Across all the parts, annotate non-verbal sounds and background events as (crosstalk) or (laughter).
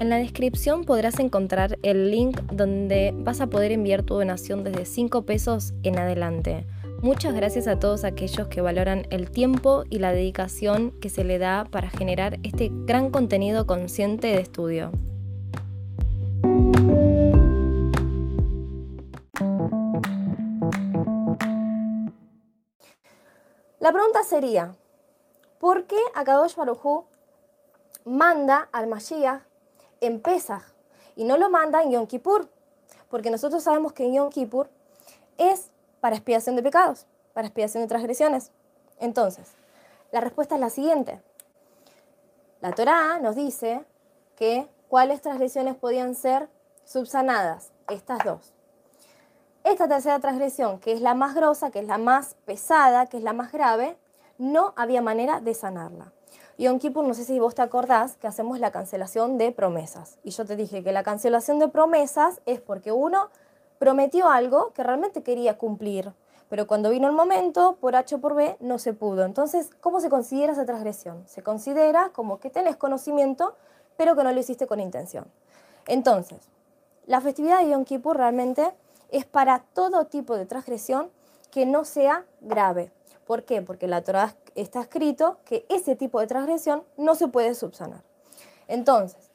En la descripción podrás encontrar el link donde vas a poder enviar tu donación desde 5 pesos en adelante. Muchas gracias a todos aquellos que valoran el tiempo y la dedicación que se le da para generar este gran contenido consciente de estudio. La pregunta sería, ¿por qué Akadosh Baruj manda al Mashiach en y no lo manda en Yom Kippur? Porque nosotros sabemos que Yom Kippur es para expiación de pecados, para expiación de transgresiones. Entonces, la respuesta es la siguiente. La Torá nos dice que cuáles transgresiones podían ser subsanadas, estas dos. Esta tercera transgresión, que es la más grosa, que es la más pesada, que es la más grave, no había manera de sanarla. Yom Kippur, no sé si vos te acordás que hacemos la cancelación de promesas. Y yo te dije que la cancelación de promesas es porque uno prometió algo que realmente quería cumplir, pero cuando vino el momento, por H o por B, no se pudo. Entonces, ¿cómo se considera esa transgresión? Se considera como que tenés conocimiento, pero que no lo hiciste con intención. Entonces, la festividad de Yom Kippur realmente es para todo tipo de transgresión que no sea grave. ¿Por qué? Porque la Torah está escrito que ese tipo de transgresión no se puede subsanar. Entonces,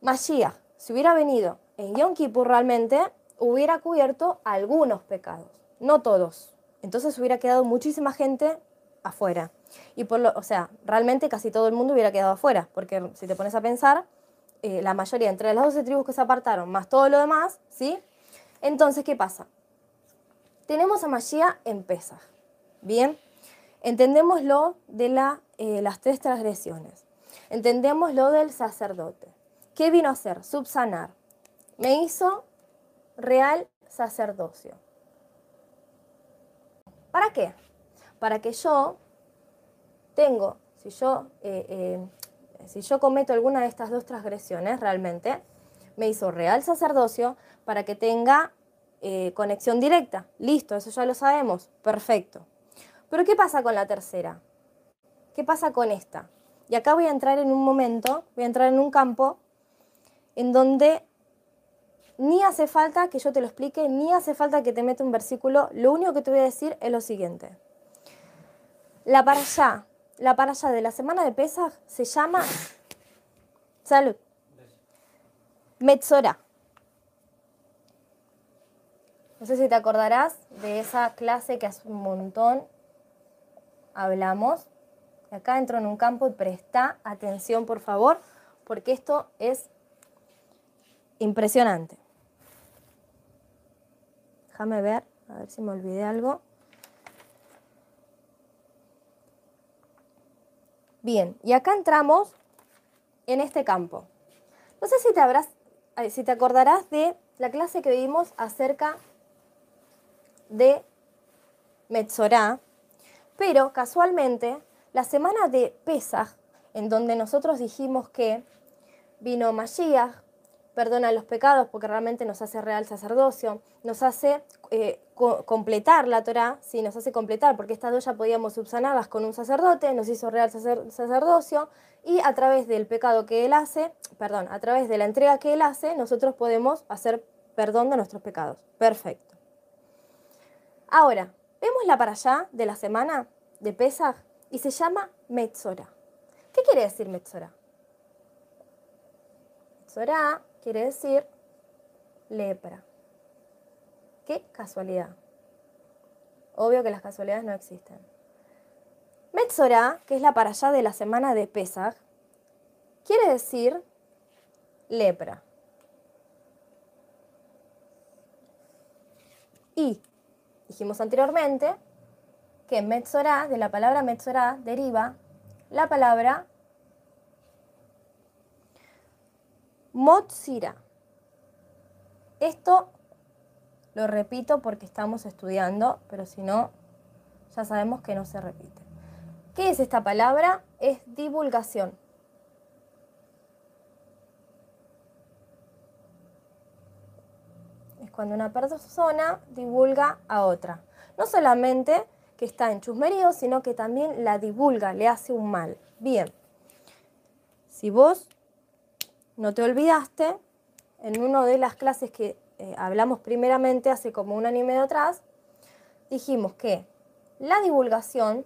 Mashiach, si hubiera venido en Yom Kippur realmente, hubiera cubierto algunos pecados, no todos. Entonces hubiera quedado muchísima gente afuera. Y por lo, o sea, realmente casi todo el mundo hubiera quedado afuera, porque si te pones a pensar, eh, la mayoría, entre las 12 tribus que se apartaron, más todo lo demás, ¿sí? Entonces, ¿qué pasa? Tenemos a Mashiach en Pesach. Bien, entendemos lo de eh, las tres transgresiones. Entendemos lo del sacerdote. ¿Qué vino a hacer? Subsanar. Me hizo real sacerdocio. ¿Para qué? Para que yo tengo, si yo, eh, eh, si yo cometo alguna de estas dos transgresiones realmente, me hizo real sacerdocio para que tenga conexión directa. Listo, eso ya lo sabemos. Perfecto. Pero ¿qué pasa con la tercera? ¿Qué pasa con esta? Y acá voy a entrar en un momento, voy a entrar en un campo en donde ni hace falta que yo te lo explique, ni hace falta que te meta un versículo. Lo único que te voy a decir es lo siguiente. La para allá, la para allá de la semana de Pesaj se llama salud. Metzora. No sé si te acordarás de esa clase que hace un montón hablamos. Acá entro en un campo y presta atención, por favor, porque esto es impresionante. Déjame ver, a ver si me olvidé algo. Bien, y acá entramos en este campo. No sé si te, habrás, si te acordarás de la clase que vimos acerca de Metzorá, pero casualmente la semana de Pesach, en donde nosotros dijimos que vino Mashiach, perdona los pecados porque realmente nos hace real sacerdocio, nos hace eh, completar la Torah, sí, nos hace completar, porque estas dos ya podíamos subsanarlas con un sacerdote, nos hizo real sacerdocio, y a través del pecado que él hace, perdón, a través de la entrega que él hace, nosotros podemos hacer perdón de nuestros pecados. Perfecto. Ahora, vemos la para allá de la semana de Pesach y se llama Metzora. ¿Qué quiere decir Metzora? Metzora quiere decir lepra. Qué casualidad. Obvio que las casualidades no existen. Metzora, que es la para allá de la semana de Pesach, quiere decir lepra. Y Dijimos anteriormente que Metzorah, de la palabra Metzorah, deriva la palabra Motzira. Esto lo repito porque estamos estudiando, pero si no, ya sabemos que no se repite. ¿Qué es esta palabra? Es divulgación. Cuando una persona divulga a otra. No solamente que está en chusmerío, sino que también la divulga, le hace un mal. Bien, si vos no te olvidaste, en una de las clases que eh, hablamos primeramente hace como un año y medio atrás, dijimos que la divulgación,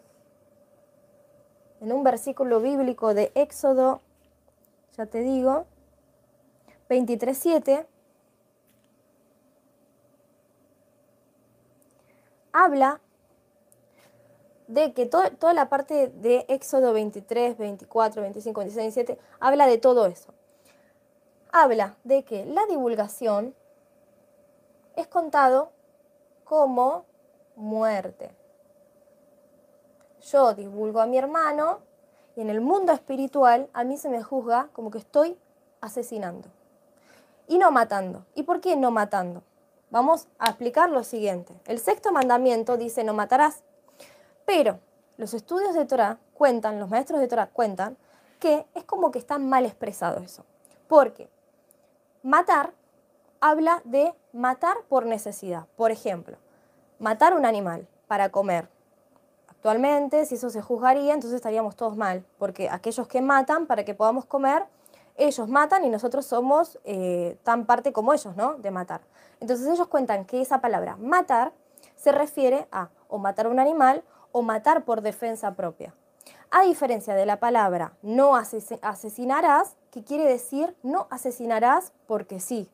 en un versículo bíblico de Éxodo, ya te digo, 23.7, habla de que toda la parte de Éxodo 23, 24, 25, 26, 27, habla de todo eso. Habla de que la divulgación es contado como muerte. Yo divulgo a mi hermano y en el mundo espiritual a mí se me juzga como que estoy asesinando y no matando. ¿Y por qué no matando? Vamos a explicar lo siguiente. El sexto mandamiento dice no matarás. Pero los estudios de Torah cuentan, los maestros de Torah cuentan, que es como que está mal expresado eso. Porque matar habla de matar por necesidad. Por ejemplo, matar un animal para comer. Actualmente, si eso se juzgaría, entonces estaríamos todos mal, porque aquellos que matan para que podamos comer, ellos matan y nosotros somos eh, tan parte como ellos, ¿no? De matar. Entonces ellos cuentan que esa palabra matar se refiere a o matar a un animal o matar por defensa propia. A diferencia de la palabra no asesinarás, que quiere decir no asesinarás porque sí,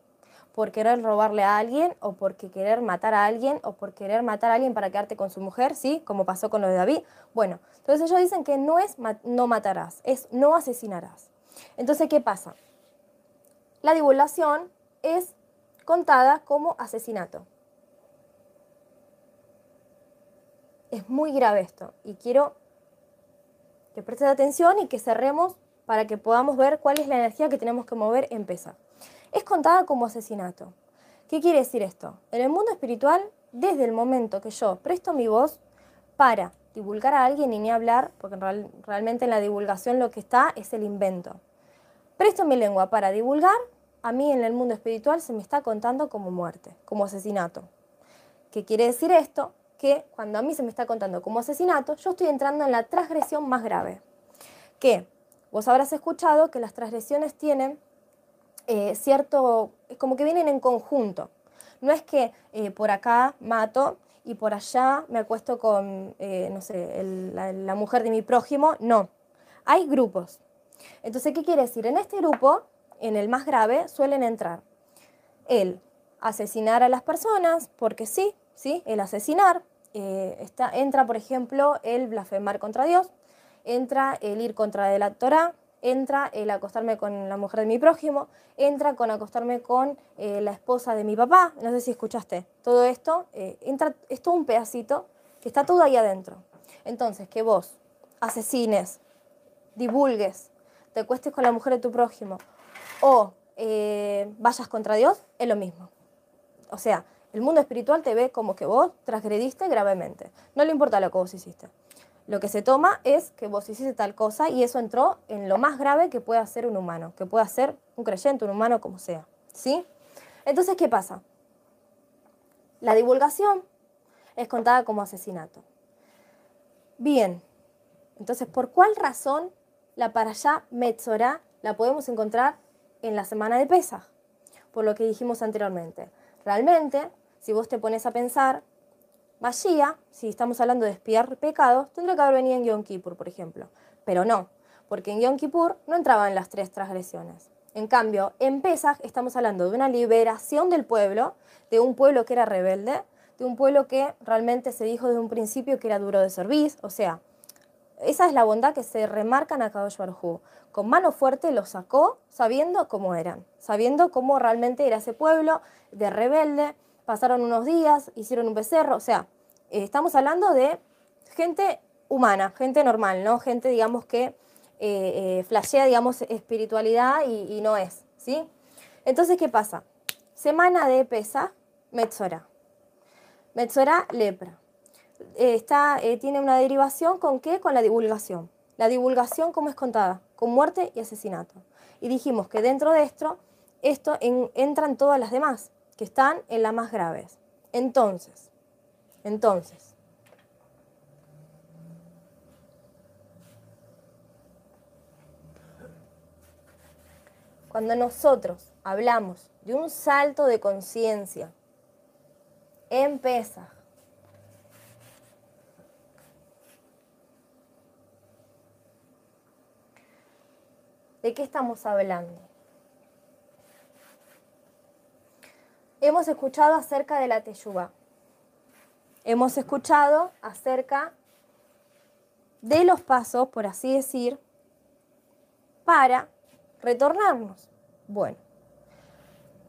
por querer robarle a alguien o porque querer matar a alguien o por querer matar a alguien para quedarte con su mujer, ¿sí? Como pasó con lo de David. Bueno, entonces ellos dicen que no es no matarás, es no asesinarás. Entonces, ¿qué pasa? La divulgación es contada como asesinato. Es muy grave esto y quiero que prestes atención y que cerremos para que podamos ver cuál es la energía que tenemos que mover en Pesa. Es contada como asesinato. ¿Qué quiere decir esto? En el mundo espiritual, desde el momento que yo presto mi voz para divulgar a alguien y ni hablar, porque realmente en la divulgación lo que está es el invento. Presto mi lengua para divulgar, a mí en el mundo espiritual se me está contando como muerte, como asesinato. ¿Qué quiere decir esto? que cuando a mí se me está contando como asesinato, yo estoy entrando en la transgresión más grave. Que vos habrás escuchado que las transgresiones tienen eh, cierto, como que vienen en conjunto. No es que eh, por acá mato y por allá me acuesto con, eh, no sé, la, la mujer de mi prójimo. No, hay grupos. Entonces, ¿qué quiere decir? En este grupo, en el más grave, suelen entrar el asesinar a las personas, porque sí, ¿sí? el asesinar, eh, entra, por ejemplo, el blasfemar contra Dios, entra el ir contra la Torah, entra el acostarme con la mujer de mi prójimo, entra con acostarme con eh, la esposa de mi papá, no sé si escuchaste, todo esto, eh, entra, es todo un pedacito que está todo ahí adentro. Entonces, que vos asesines, divulgues, te acuestes con la mujer de tu prójimo o vayas contra Dios, es lo mismo. O sea, el mundo espiritual te ve como que vos transgrediste gravemente. No le importa lo que vos hiciste. Lo que se toma es que vos hiciste tal cosa y eso entró en lo más grave que puede hacer un humano, que puede hacer un creyente, un humano, como sea. ¿Sí? Entonces, ¿qué pasa? La divulgación es contada como asesinato. Bien, entonces, ¿por cuál razón la para allá Metzorah la podemos encontrar en la semana de Pesach? Por lo que dijimos anteriormente. Realmente, si vos te pones a pensar, Mashiach, si estamos hablando de espiar pecados, tendría que haber venido en Yom Kippur, por ejemplo. Pero no, porque en Yom Kippur no entraban las tres transgresiones. En cambio, en Pesach estamos hablando de una liberación del pueblo, de un pueblo que era rebelde, de un pueblo que realmente se dijo desde un principio que era duro de servir, o sea, esa es la bondad que se remarca en Akadosh Baruj Con mano fuerte los sacó sabiendo cómo eran, sabiendo cómo realmente era ese pueblo de rebelde, pasaron unos días, hicieron un becerro, o sea, eh, estamos hablando de gente humana, gente normal, ¿no? Gente, digamos, que eh, eh, flashea, digamos, espiritualidad y, no es, ¿sí? Entonces, ¿qué pasa? Semana de pesa, Metzora. Metzora, lepra. Está, tiene una derivación con qué? Con la divulgación. La divulgación, ¿cómo es contada? Con muerte y asesinato. Y dijimos que dentro de esto, esto entran todas las demás que están en las más graves. Entonces, entonces, cuando nosotros hablamos de un salto de conciencia en Pesaj, ¿de qué estamos hablando? Hemos escuchado acerca de la Teyuba. Hemos escuchado acerca de los pasos, por así decir, para retornarnos. Bueno,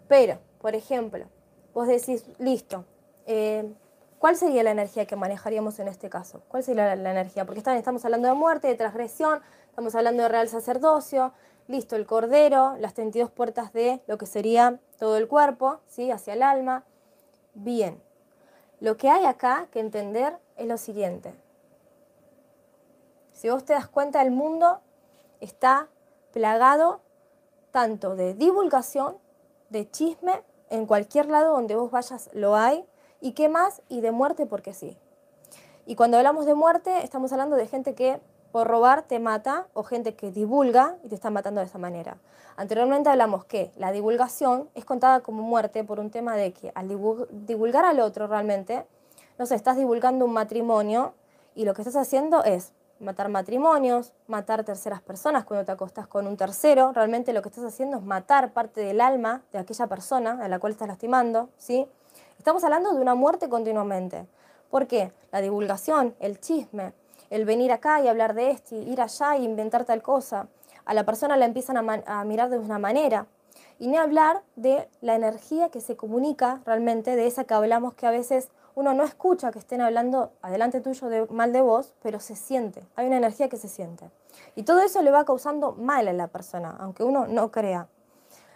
pero, por ejemplo, vos decís, listo, eh, ¿cuál sería la energía que manejaríamos en este caso? ¿Cuál sería la, energía? Porque estamos hablando de muerte, de transgresión, estamos hablando de real sacerdocio, listo, el cordero, las 32 puertas de lo que sería todo el cuerpo, ¿sí? hacia el alma. Bien, lo que hay acá que entender es lo siguiente. Si vos te das cuenta, el mundo está plagado tanto de divulgación, de chisme, en cualquier lado donde vos vayas lo hay, y qué más, y de muerte porque sí. Y cuando hablamos de muerte, estamos hablando de gente que por robar te mata o gente que divulga y te está matando de esa manera. Anteriormente hablamos que la divulgación es contada como muerte por un tema de que al divulgar al otro realmente, no sé, estás divulgando un matrimonio y lo que estás haciendo es matar matrimonios, matar terceras personas cuando te acostas con un tercero. Realmente lo que estás haciendo es matar parte del alma de aquella persona a la cual estás lastimando, ¿sí? Estamos hablando de una muerte continuamente. ¿Por qué? La divulgación, el chisme, el venir acá y hablar de esto, ir allá e inventar tal cosa. A la persona la empiezan a, a mirar de una manera. Y ni hablar de la energía que se comunica realmente, de esa que hablamos que a veces uno no escucha que estén hablando adelante tuyo de, mal de vos, pero se siente, hay una energía que se siente. Y todo eso le va causando mal a la persona, aunque uno no crea.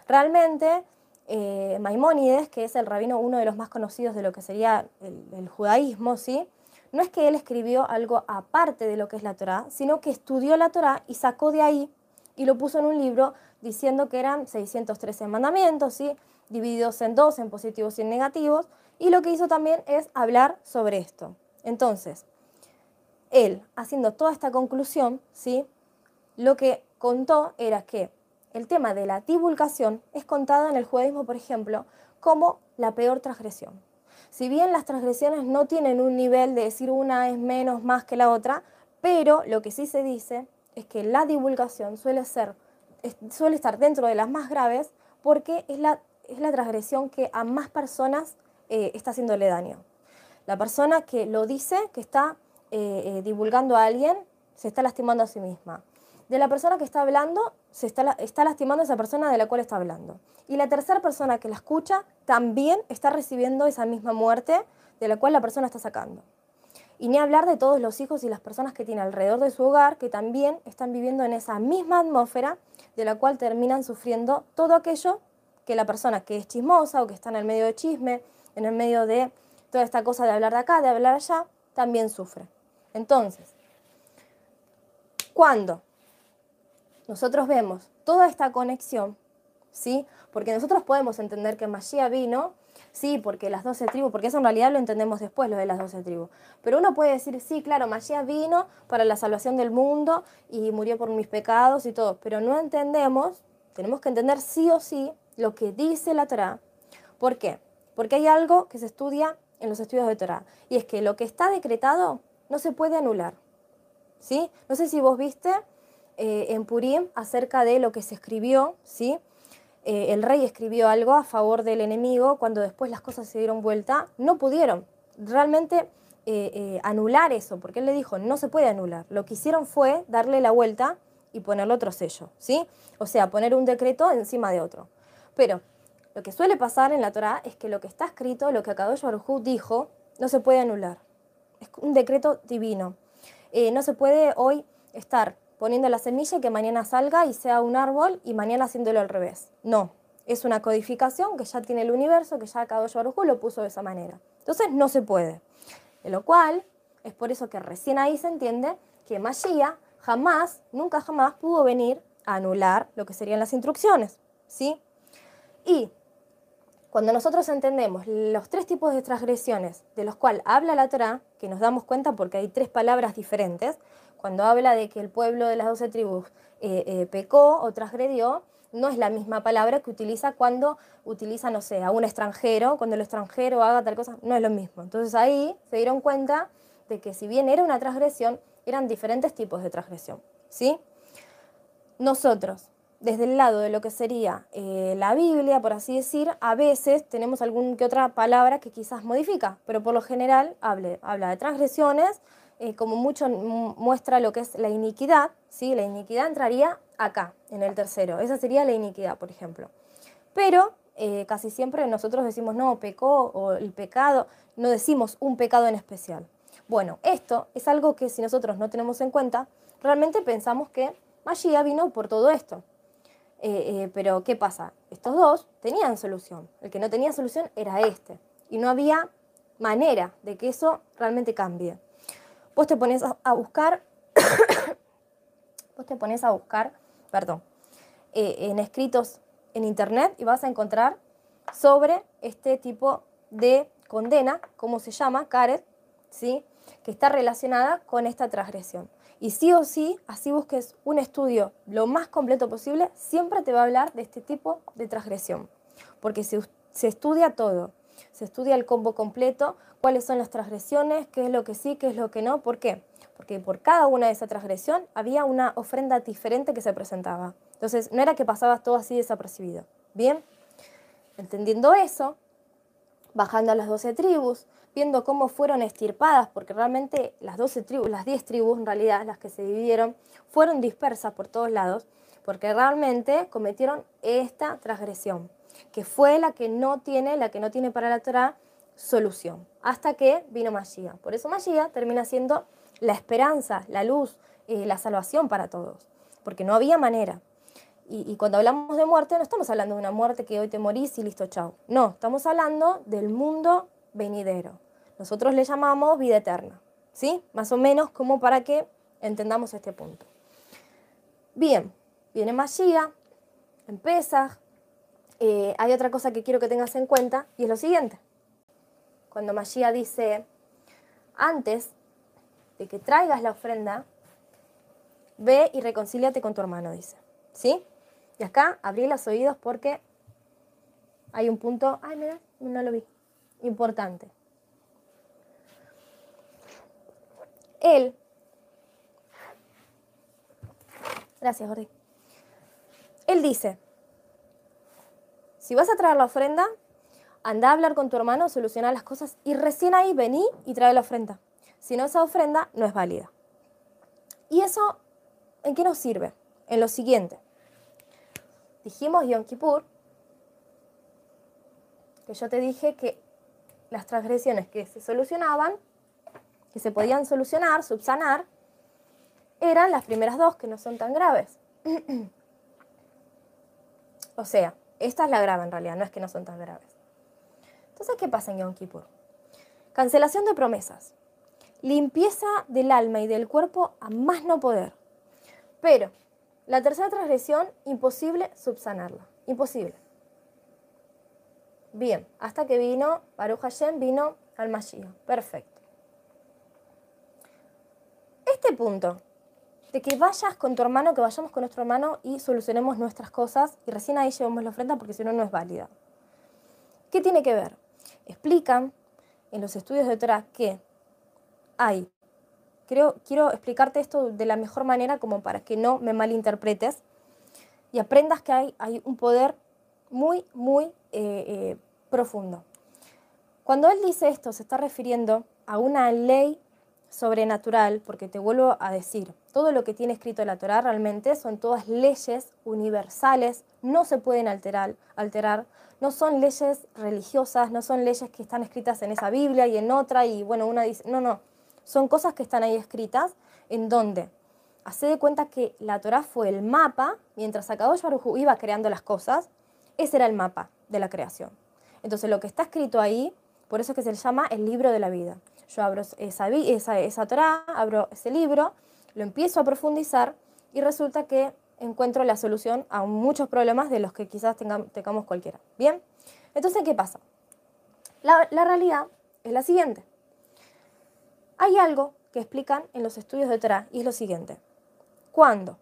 Realmente, eh, Maimónides, que es el rabino uno de los más conocidos de lo que sería el, judaísmo, ¿sí? No es que él escribió algo aparte de lo que es la Torá, sino que estudió la Torá y sacó de ahí y lo puso en un libro diciendo que eran 613 mandamientos, ¿sí? divididos en dos, en positivos y en negativos, y lo que hizo también es hablar sobre esto. Entonces, él, haciendo toda esta conclusión, ¿sí? lo que contó era que el tema de la divulgación es contado en el judaísmo, por ejemplo, como la peor transgresión. Si bien las transgresiones no tienen un nivel de decir una es menos, más que la otra, pero lo que sí se dice es que la divulgación suele, ser, suele estar dentro de las más graves porque es la, es la transgresión que a más personas eh, está haciéndole daño. La persona que lo dice, que está eh, eh, divulgando a alguien, se está lastimando a sí misma. De la persona que está hablando, se está, está lastimando a esa persona de la cual está hablando. Y la tercera persona que la escucha también está recibiendo esa misma muerte de la cual la persona está sacando. Y ni hablar de todos los hijos y las personas que tiene alrededor de su hogar, que también están viviendo en esa misma atmósfera de la cual terminan sufriendo todo aquello que la persona que es chismosa o que está en el medio de chisme en el medio de toda esta cosa de hablar de acá, de hablar allá, también sufre. Entonces, cuando nosotros vemos toda esta conexión, ¿sí? Porque nosotros podemos entender que Mashiach vino, sí, porque las doce tribus, porque eso en realidad lo entendemos después, lo de las doce tribus. Pero uno puede decir, sí, claro, Mashiach vino para la salvación del mundo y murió por mis pecados y todo, pero no entendemos, tenemos que entender sí o sí lo que dice la Torah. ¿Por qué? Porque hay algo que se estudia en los estudios de Torah, y es que lo que está decretado no se puede anular. ¿sí? No sé si vos viste eh, en Purim acerca de lo que se escribió, ¿sí? Eh, el rey escribió algo a favor del enemigo, cuando después las cosas se dieron vuelta, no pudieron realmente eh, anular eso, porque él le dijo, no se puede anular. Lo que hicieron fue darle la vuelta y ponerle otro sello, ¿sí? O sea, poner un decreto encima de otro. Pero lo que suele pasar en la Torá es que lo que está escrito, lo que Akadosh Baruj dijo, no se puede anular. Es un decreto divino. No se puede hoy estar poniendo la semilla y que mañana salga y sea un árbol y mañana haciéndolo al revés. No, es una codificación que ya tiene el universo, que ya Akadosh Baruj lo puso de esa manera. Entonces no se puede. De lo cual, es por eso que recién ahí se entiende que Mashiach jamás, nunca jamás pudo venir a anular lo que serían las instrucciones. ¿sí? Y cuando nosotros entendemos los tres tipos de transgresiones de los cuales habla la Torah, que nos damos cuenta porque hay tres palabras diferentes, cuando habla de que el pueblo de las doce tribus eh, eh, pecó o transgredió, no es la misma palabra que utiliza cuando utiliza, no sé, a un extranjero, cuando el extranjero haga tal cosa, no es lo mismo. Entonces ahí se dieron cuenta de que si bien era una transgresión, eran diferentes tipos de transgresión. ¿sí? Nosotros, desde el lado de lo que sería eh, la Biblia, por así decir, a veces tenemos alguna que otra palabra que quizás modifica, pero por lo general habla de transgresiones, eh, como mucho muestra lo que es la iniquidad, ¿sí? la iniquidad entraría acá, en el tercero, esa sería la iniquidad, por ejemplo. Pero eh, casi siempre nosotros decimos, no, pecó o el pecado, no decimos un pecado en especial. Bueno, esto es algo que si nosotros no tenemos en cuenta, realmente pensamos que Magia vino por todo esto. Eh, eh, pero, ¿qué pasa? Estos dos tenían solución. El que no tenía solución era este. Y no había manera de que eso realmente cambie. Vos te pones a, buscar, (coughs) vos te pones a buscar, perdón, eh, en escritos en internet y vas a encontrar sobre este tipo de condena, ¿cómo se llama? Caret, ¿sí? que está relacionada con esta transgresión. Y sí o sí, así busques un estudio lo más completo posible, siempre te va a hablar de este tipo de transgresión. Porque se, se estudia todo, se estudia el combo completo, cuáles son las transgresiones, qué es lo que sí, qué es lo que no. ¿Por qué? Porque por cada una de esa transgresión había una ofrenda diferente que se presentaba. Entonces, no era que pasabas todo así desapercibido. Bien, entendiendo eso, bajando a las 12 tribus, viendo cómo fueron estirpadas, porque realmente las 12 tribus, las 10 tribus en realidad, las que se dividieron, fueron dispersas por todos lados, porque realmente cometieron esta transgresión, que fue la que no tiene, la que no tiene para la Torah solución, hasta que vino Mashiach. Por eso Mashiach termina siendo la esperanza, la luz, eh, la salvación para todos, porque no había manera. Y, cuando hablamos de muerte, no estamos hablando de una muerte que hoy te morís y listo, chao. No, estamos hablando del mundo venidero. Nosotros le llamamos vida eterna, ¿sí? Más o menos como para que entendamos este punto. Bien, viene Mashiach, empieza. Eh, hay otra cosa que quiero que tengas en cuenta y es lo siguiente. Cuando Mashiach dice, antes de que traigas la ofrenda, ve y reconcíliate con tu hermano, dice. ¿Sí? Y acá abrí los oídos porque hay un punto, ay, mira, no lo vi, importante. Él, gracias Jordi, él dice, si vas a traer la ofrenda, anda a hablar con tu hermano, solucionar las cosas y recién ahí vení y trae la ofrenda. Si no, esa ofrenda no es válida. ¿Y eso en qué nos sirve? En lo siguiente. Dijimos Yom Kippur, que yo te dije que las transgresiones que se solucionaban que se podían solucionar, subsanar, eran las primeras dos que no son tan graves. (clears throat) o sea, esta es la grave en realidad, no es que no son tan graves. Entonces, ¿qué pasa en Yom Kippur? Cancelación de promesas. Limpieza del alma y del cuerpo a más no poder. Pero la tercera transgresión, imposible subsanarla. Imposible. Bien, hasta que vino, Baruch Hashem vino al Mashiach. Perfecto este punto, que vayas con tu hermano, que vayamos con nuestro hermano y solucionemos nuestras cosas y recién ahí llevamos la ofrenda porque si no, no es válida. ¿Qué tiene que ver? Explican en los estudios de Torah que hay, creo, quiero explicarte esto de la mejor manera como para que no me malinterpretes y aprendas que hay, hay un poder muy, muy eh, eh, profundo. Cuando él dice esto, se está refiriendo a una ley sobrenatural, porque te vuelvo a decir, todo lo que tiene escrito la Torah realmente son todas leyes universales, no se pueden alterar, alterar, no son leyes religiosas, no son leyes que están escritas en esa Biblia y en otra, y bueno, una dice, no, no, son cosas que están ahí escritas en donde hace de cuenta que la Torah fue el mapa, mientras Akadosh Baruj iba creando las cosas, ese era el mapa de la creación. Entonces lo que está escrito ahí, por eso es que se le llama el libro de la vida. Yo abro esa, esa, esa Torah, abro ese libro, lo empiezo a profundizar y resulta que encuentro la solución a muchos problemas de los que quizás tengamos, cualquiera. ¿Bien? Entonces, ¿qué pasa? La, la realidad es la siguiente. Hay algo que explican en los estudios de Torah y es lo siguiente. Cuando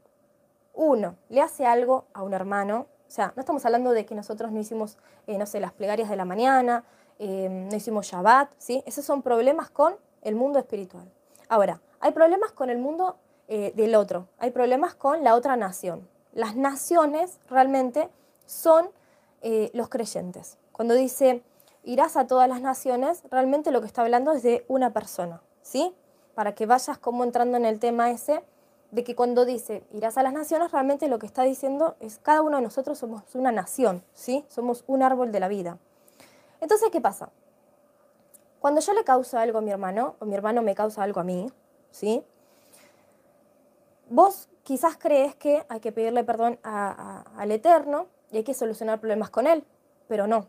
uno le hace algo a un hermano, sea, no estamos hablando de que nosotros no hicimos, eh, no sé, las plegarias de la mañana, eh, no hicimos Shabbat, ¿sí? Esos son problemas con el mundo espiritual. Ahora, hay problemas con el mundo eh, del otro, hay problemas con la otra nación. Las naciones realmente son los creyentes. Cuando dice irás a todas las naciones, realmente lo que está hablando es de una persona, ¿sí? Para que vayas como entrando en el tema ese de que cuando dice irás a las naciones, realmente lo que está diciendo es cada uno de nosotros somos una nación, ¿sí? Somos un árbol de la vida. Entonces, ¿qué pasa? Cuando yo le causo algo a mi hermano, o mi hermano me causa algo a mí, ¿sí? Vos quizás crees que hay que pedirle perdón al Eterno y hay que solucionar problemas con él, pero no.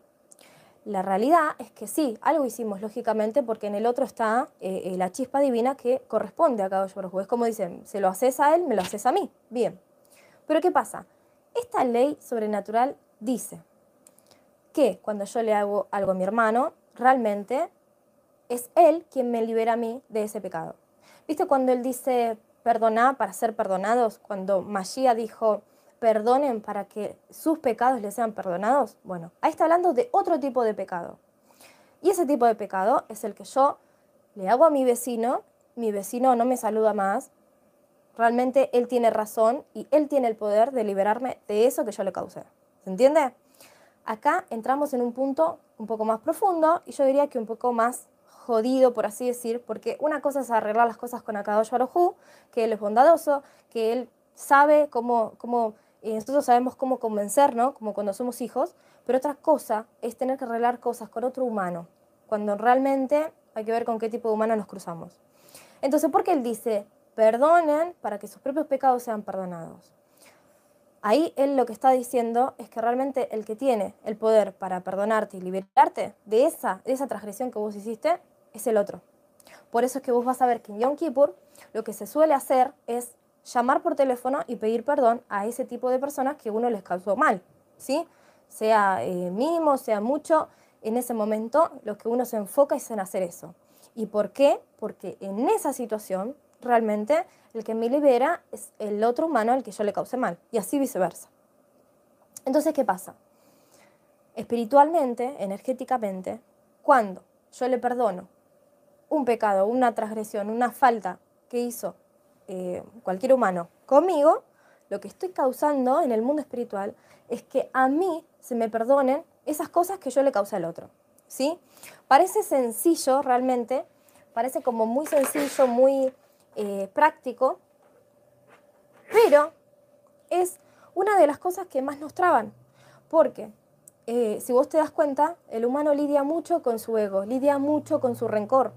La realidad es que sí, algo hicimos lógicamente porque en el otro está eh, eh, la chispa divina que corresponde a cada uno. Es como dicen, se lo haces a él, me lo haces a mí. Bien. Pero ¿qué pasa? Esta ley sobrenatural dice que cuando yo le hago algo a mi hermano, realmente es él quien me libera a mí de ese pecado. ¿Viste cuando él dice perdona para ser perdonados? Cuando Magia dijo perdonen para que sus pecados les sean perdonados? Bueno, ahí está hablando de otro tipo de pecado. Y ese tipo de pecado es el que yo le hago a mi vecino, mi vecino no me saluda más, realmente él tiene razón y él tiene el poder de liberarme de eso que yo le causé. ¿Se entiende? Acá entramos en un punto un poco más profundo y yo diría que un poco más jodido, por así decir, porque una cosa es arreglar las cosas con Akadosh Baruj que él es bondadoso, que él sabe cómo, cómo y nosotros sabemos cómo convencer, ¿no? Como cuando somos hijos, pero otra cosa es tener que arreglar cosas con otro humano, cuando realmente hay que ver con qué tipo de humano nos cruzamos. Entonces, ¿por qué él dice, perdonen para que sus propios pecados sean perdonados? Ahí él lo que está diciendo es que realmente el que tiene el poder para perdonarte y liberarte de esa, de esa transgresión que vos hiciste es el otro. Por eso es que vos vas a ver que en Yom Kippur lo que se suele hacer es llamar por teléfono y pedir perdón a ese tipo de personas que uno les causó mal, ¿sí? Sea eh, mínimo, sea mucho, en ese momento lo que uno se enfoca es en hacer eso. ¿Y por qué? Porque en esa situación realmente el que me libera es el otro humano al que yo le causé mal y así viceversa. Entonces, ¿qué pasa? Espiritualmente, energéticamente, cuando yo le perdono un pecado, una transgresión, una falta que hizo eh, cualquier humano conmigo, lo que estoy causando en el mundo espiritual es que a mí se me perdonen esas cosas que yo le causé al otro. ¿sí? Parece sencillo realmente, parece como muy sencillo, muy eh, práctico, pero es una de las cosas que más nos traban, porque eh, si vos te das cuenta, el humano lidia mucho con su ego, lidia mucho con su rencor,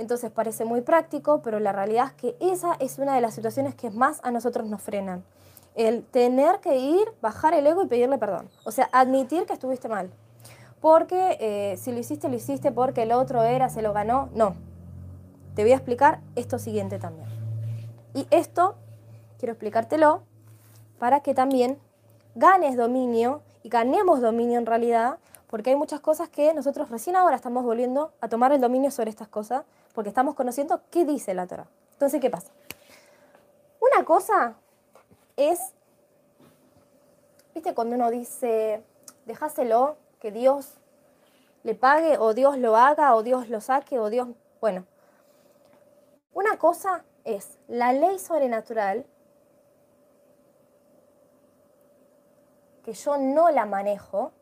entonces parece muy práctico, pero la realidad es que esa es una de las situaciones que más a nosotros nos frenan. El tener que ir, bajar el ego y pedirle perdón. O sea, admitir que estuviste mal. Porque eh, si lo hiciste, lo hiciste porque el otro era, se lo ganó. No. Te voy a explicar esto siguiente también. Y esto, quiero explicártelo para que también ganes dominio y ganemos dominio en realidad, porque hay muchas cosas que nosotros recién ahora estamos volviendo a tomar el dominio sobre estas cosas porque estamos conociendo qué dice la Torah. Entonces, ¿qué pasa? Una cosa es, viste, cuando uno dice, dejáselo, que Dios le pague, o Dios lo haga, o Dios lo saque, o Dios, bueno. Cosa es la ley sobrenatural, que yo no la manejo,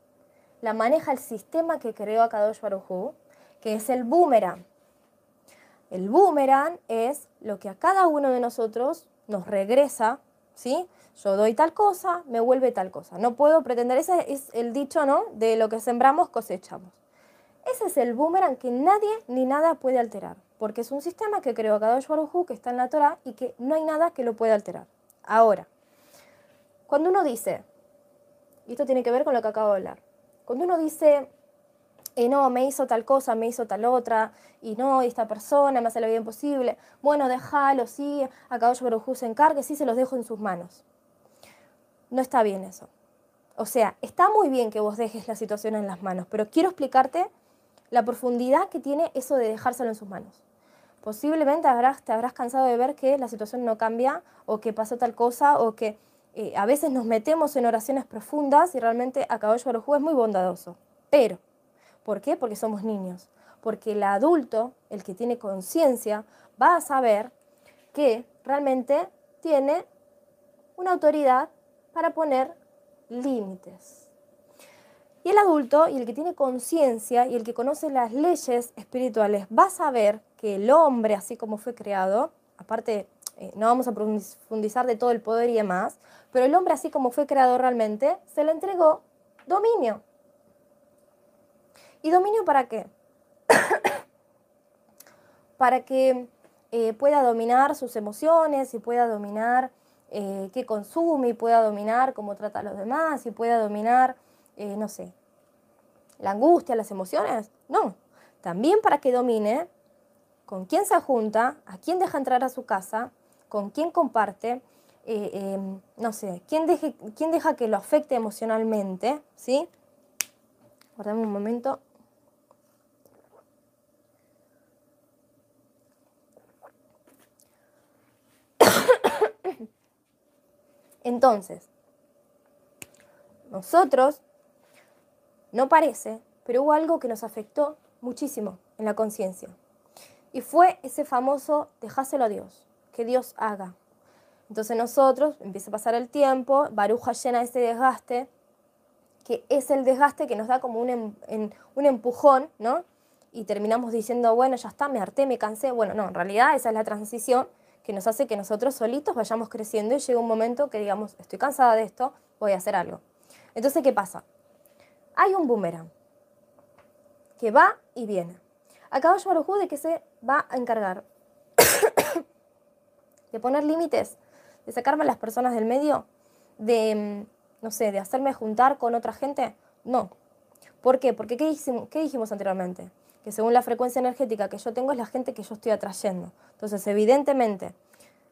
la maneja el sistema que creó Akadosh Baruj que es el boomerang. El boomerang es lo que a cada uno de nosotros nos regresa, ¿sí? Yo doy tal cosa, me vuelve tal cosa. No puedo pretender, ese es el dicho, ¿no? De lo que sembramos, cosechamos. Ese es el boomerang que nadie ni nada puede alterar, porque es un sistema que creó Kadosh Baruj que está en la Torah y que no hay nada que lo pueda alterar. Ahora, cuando uno dice, y esto tiene que ver con lo que acabo de hablar, cuando uno dice, eh, no, me hizo tal cosa, me hizo tal otra, y no, esta persona me hace la vida imposible. Bueno, déjalo, sí, a Caballo Barujú se encargue, sí se los dejo en sus manos. No está bien eso. O sea, está muy bien que vos dejes la situación en las manos, pero quiero explicarte la profundidad que tiene eso de dejárselo en sus manos. Posiblemente te habrás cansado de ver que la situación no cambia, o que pasó tal cosa, o que eh, a veces nos metemos en oraciones profundas y realmente a Kadosh Baruj es muy bondadoso. Pero, ¿por qué? Porque somos niños. Porque el adulto, el que tiene conciencia, va a saber que realmente tiene una autoridad para poner límites. Y el adulto y el que tiene conciencia y el que conoce las leyes espirituales va a saber que el hombre, así como fue creado, aparte eh, no vamos a profundizar de todo el poder y demás, pero el hombre, así como fue creado realmente, se le entregó dominio. ¿Y dominio para qué? (coughs) para que eh, pueda dominar sus emociones y pueda dominar eh, qué consume y pueda dominar cómo trata a los demás y pueda dominar, no sé, la angustia, las emociones. No, también para que domine con quién se junta, a quién deja entrar a su casa, con quién comparte, eh, em, no sé, quién, quién deja que lo afecte emocionalmente, ¿sí? Guardame un momento. (coughs) Entonces, nosotros, no parece, pero hubo algo que nos afectó muchísimo en la conciencia. Y fue ese famoso dejáselo a Dios, que Dios haga. Entonces nosotros, empieza a pasar el tiempo, Baruja llena ese desgaste, que es el desgaste que nos da como un, em, un empujón, ¿no? Y terminamos diciendo, bueno, ya está, me harté, me cansé. Bueno, no, en realidad esa es la transición que nos hace que nosotros solitos vayamos creciendo y llega un momento que digamos, estoy cansada de esto, voy a hacer algo. Entonces, ¿qué pasa? Hay un boomerang que va y viene. Acá Baruj de que se va a encargar (coughs) de poner límites, de sacarme a las personas del medio, de, mm, no sé, de hacerme juntar con otra gente. No. ¿Por qué? Porque ¿qué dijimos, ¿qué dijimos anteriormente? que según la frecuencia energética que yo tengo es la gente que yo estoy atrayendo. Entonces, evidentemente,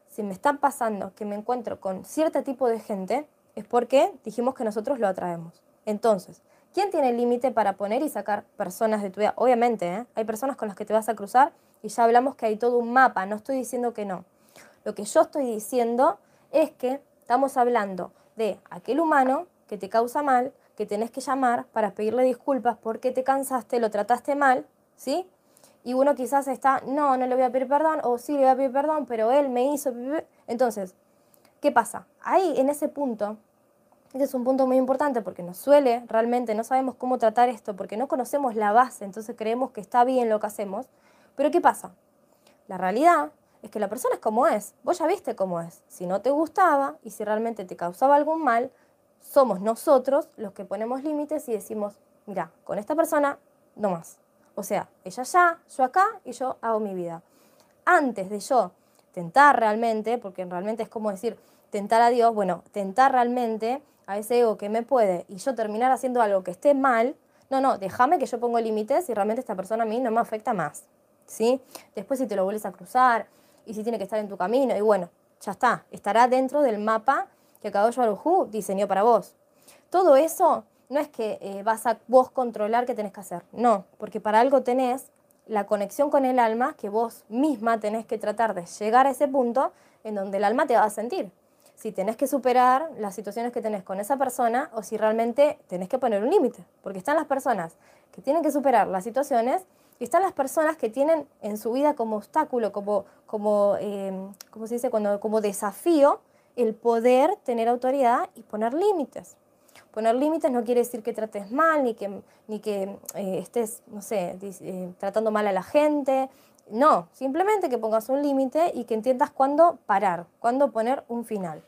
si me está pasando que me encuentro con cierto tipo de gente, es porque dijimos que nosotros lo atraemos. Entonces, ¿quién tiene límite para poner y sacar personas de tu vida? Obviamente, ¿eh? hay personas con las que te vas a cruzar y ya hablamos que hay todo un mapa, no estoy diciendo que no. Lo que yo estoy diciendo es que estamos hablando de aquel humano que te causa mal, que tenés que llamar para pedirle disculpas porque te cansaste, lo trataste mal ¿sí? Y uno quizás está, no, no le voy a pedir perdón, o sí le voy a pedir perdón, pero él me hizo... Entonces, ¿qué pasa? Ahí, en ese punto, ese es un punto muy importante porque nos suele, realmente no sabemos cómo tratar esto, porque no conocemos la base, entonces creemos que está bien lo que hacemos. Pero ¿qué pasa? La realidad es que la persona es como es. Vos ya viste cómo es. Si no te gustaba y si realmente te causaba algún mal, somos nosotros los que ponemos límites y decimos, mira, con esta persona no más. O sea, ella allá, yo acá y yo hago mi vida. Antes de yo tentar realmente, porque realmente es como decir, tentar a Dios, bueno, tentar realmente a ese ego que me puede y yo terminar haciendo algo que esté mal, no, no, déjame que yo pongo límites y realmente esta persona a mí no me afecta más. ¿Sí? Después si te lo vuelves a cruzar y si tiene que estar en tu camino y bueno, ya está, estará dentro del mapa que Kadosh Baruj diseñó para vos. Todo eso no es que eh, vas a vos controlar qué tenés que hacer, no, porque para algo tenés la conexión con el alma que vos misma tenés que tratar de llegar a ese punto en donde el alma te va a sentir. Si tenés que superar las situaciones que tenés con esa persona o si realmente tenés que poner un límite, porque están las personas que tienen que superar las situaciones y están las personas que tienen en su vida como obstáculo, como, como, eh, se dice? Cuando, como desafío el poder tener autoridad y poner límites. Poner límites no quiere decir que trates mal, ni que, ni que eh, estés, no sé, eh, tratando mal a la gente. No, simplemente que pongas un límite y que entiendas cuándo parar, cuándo poner un final.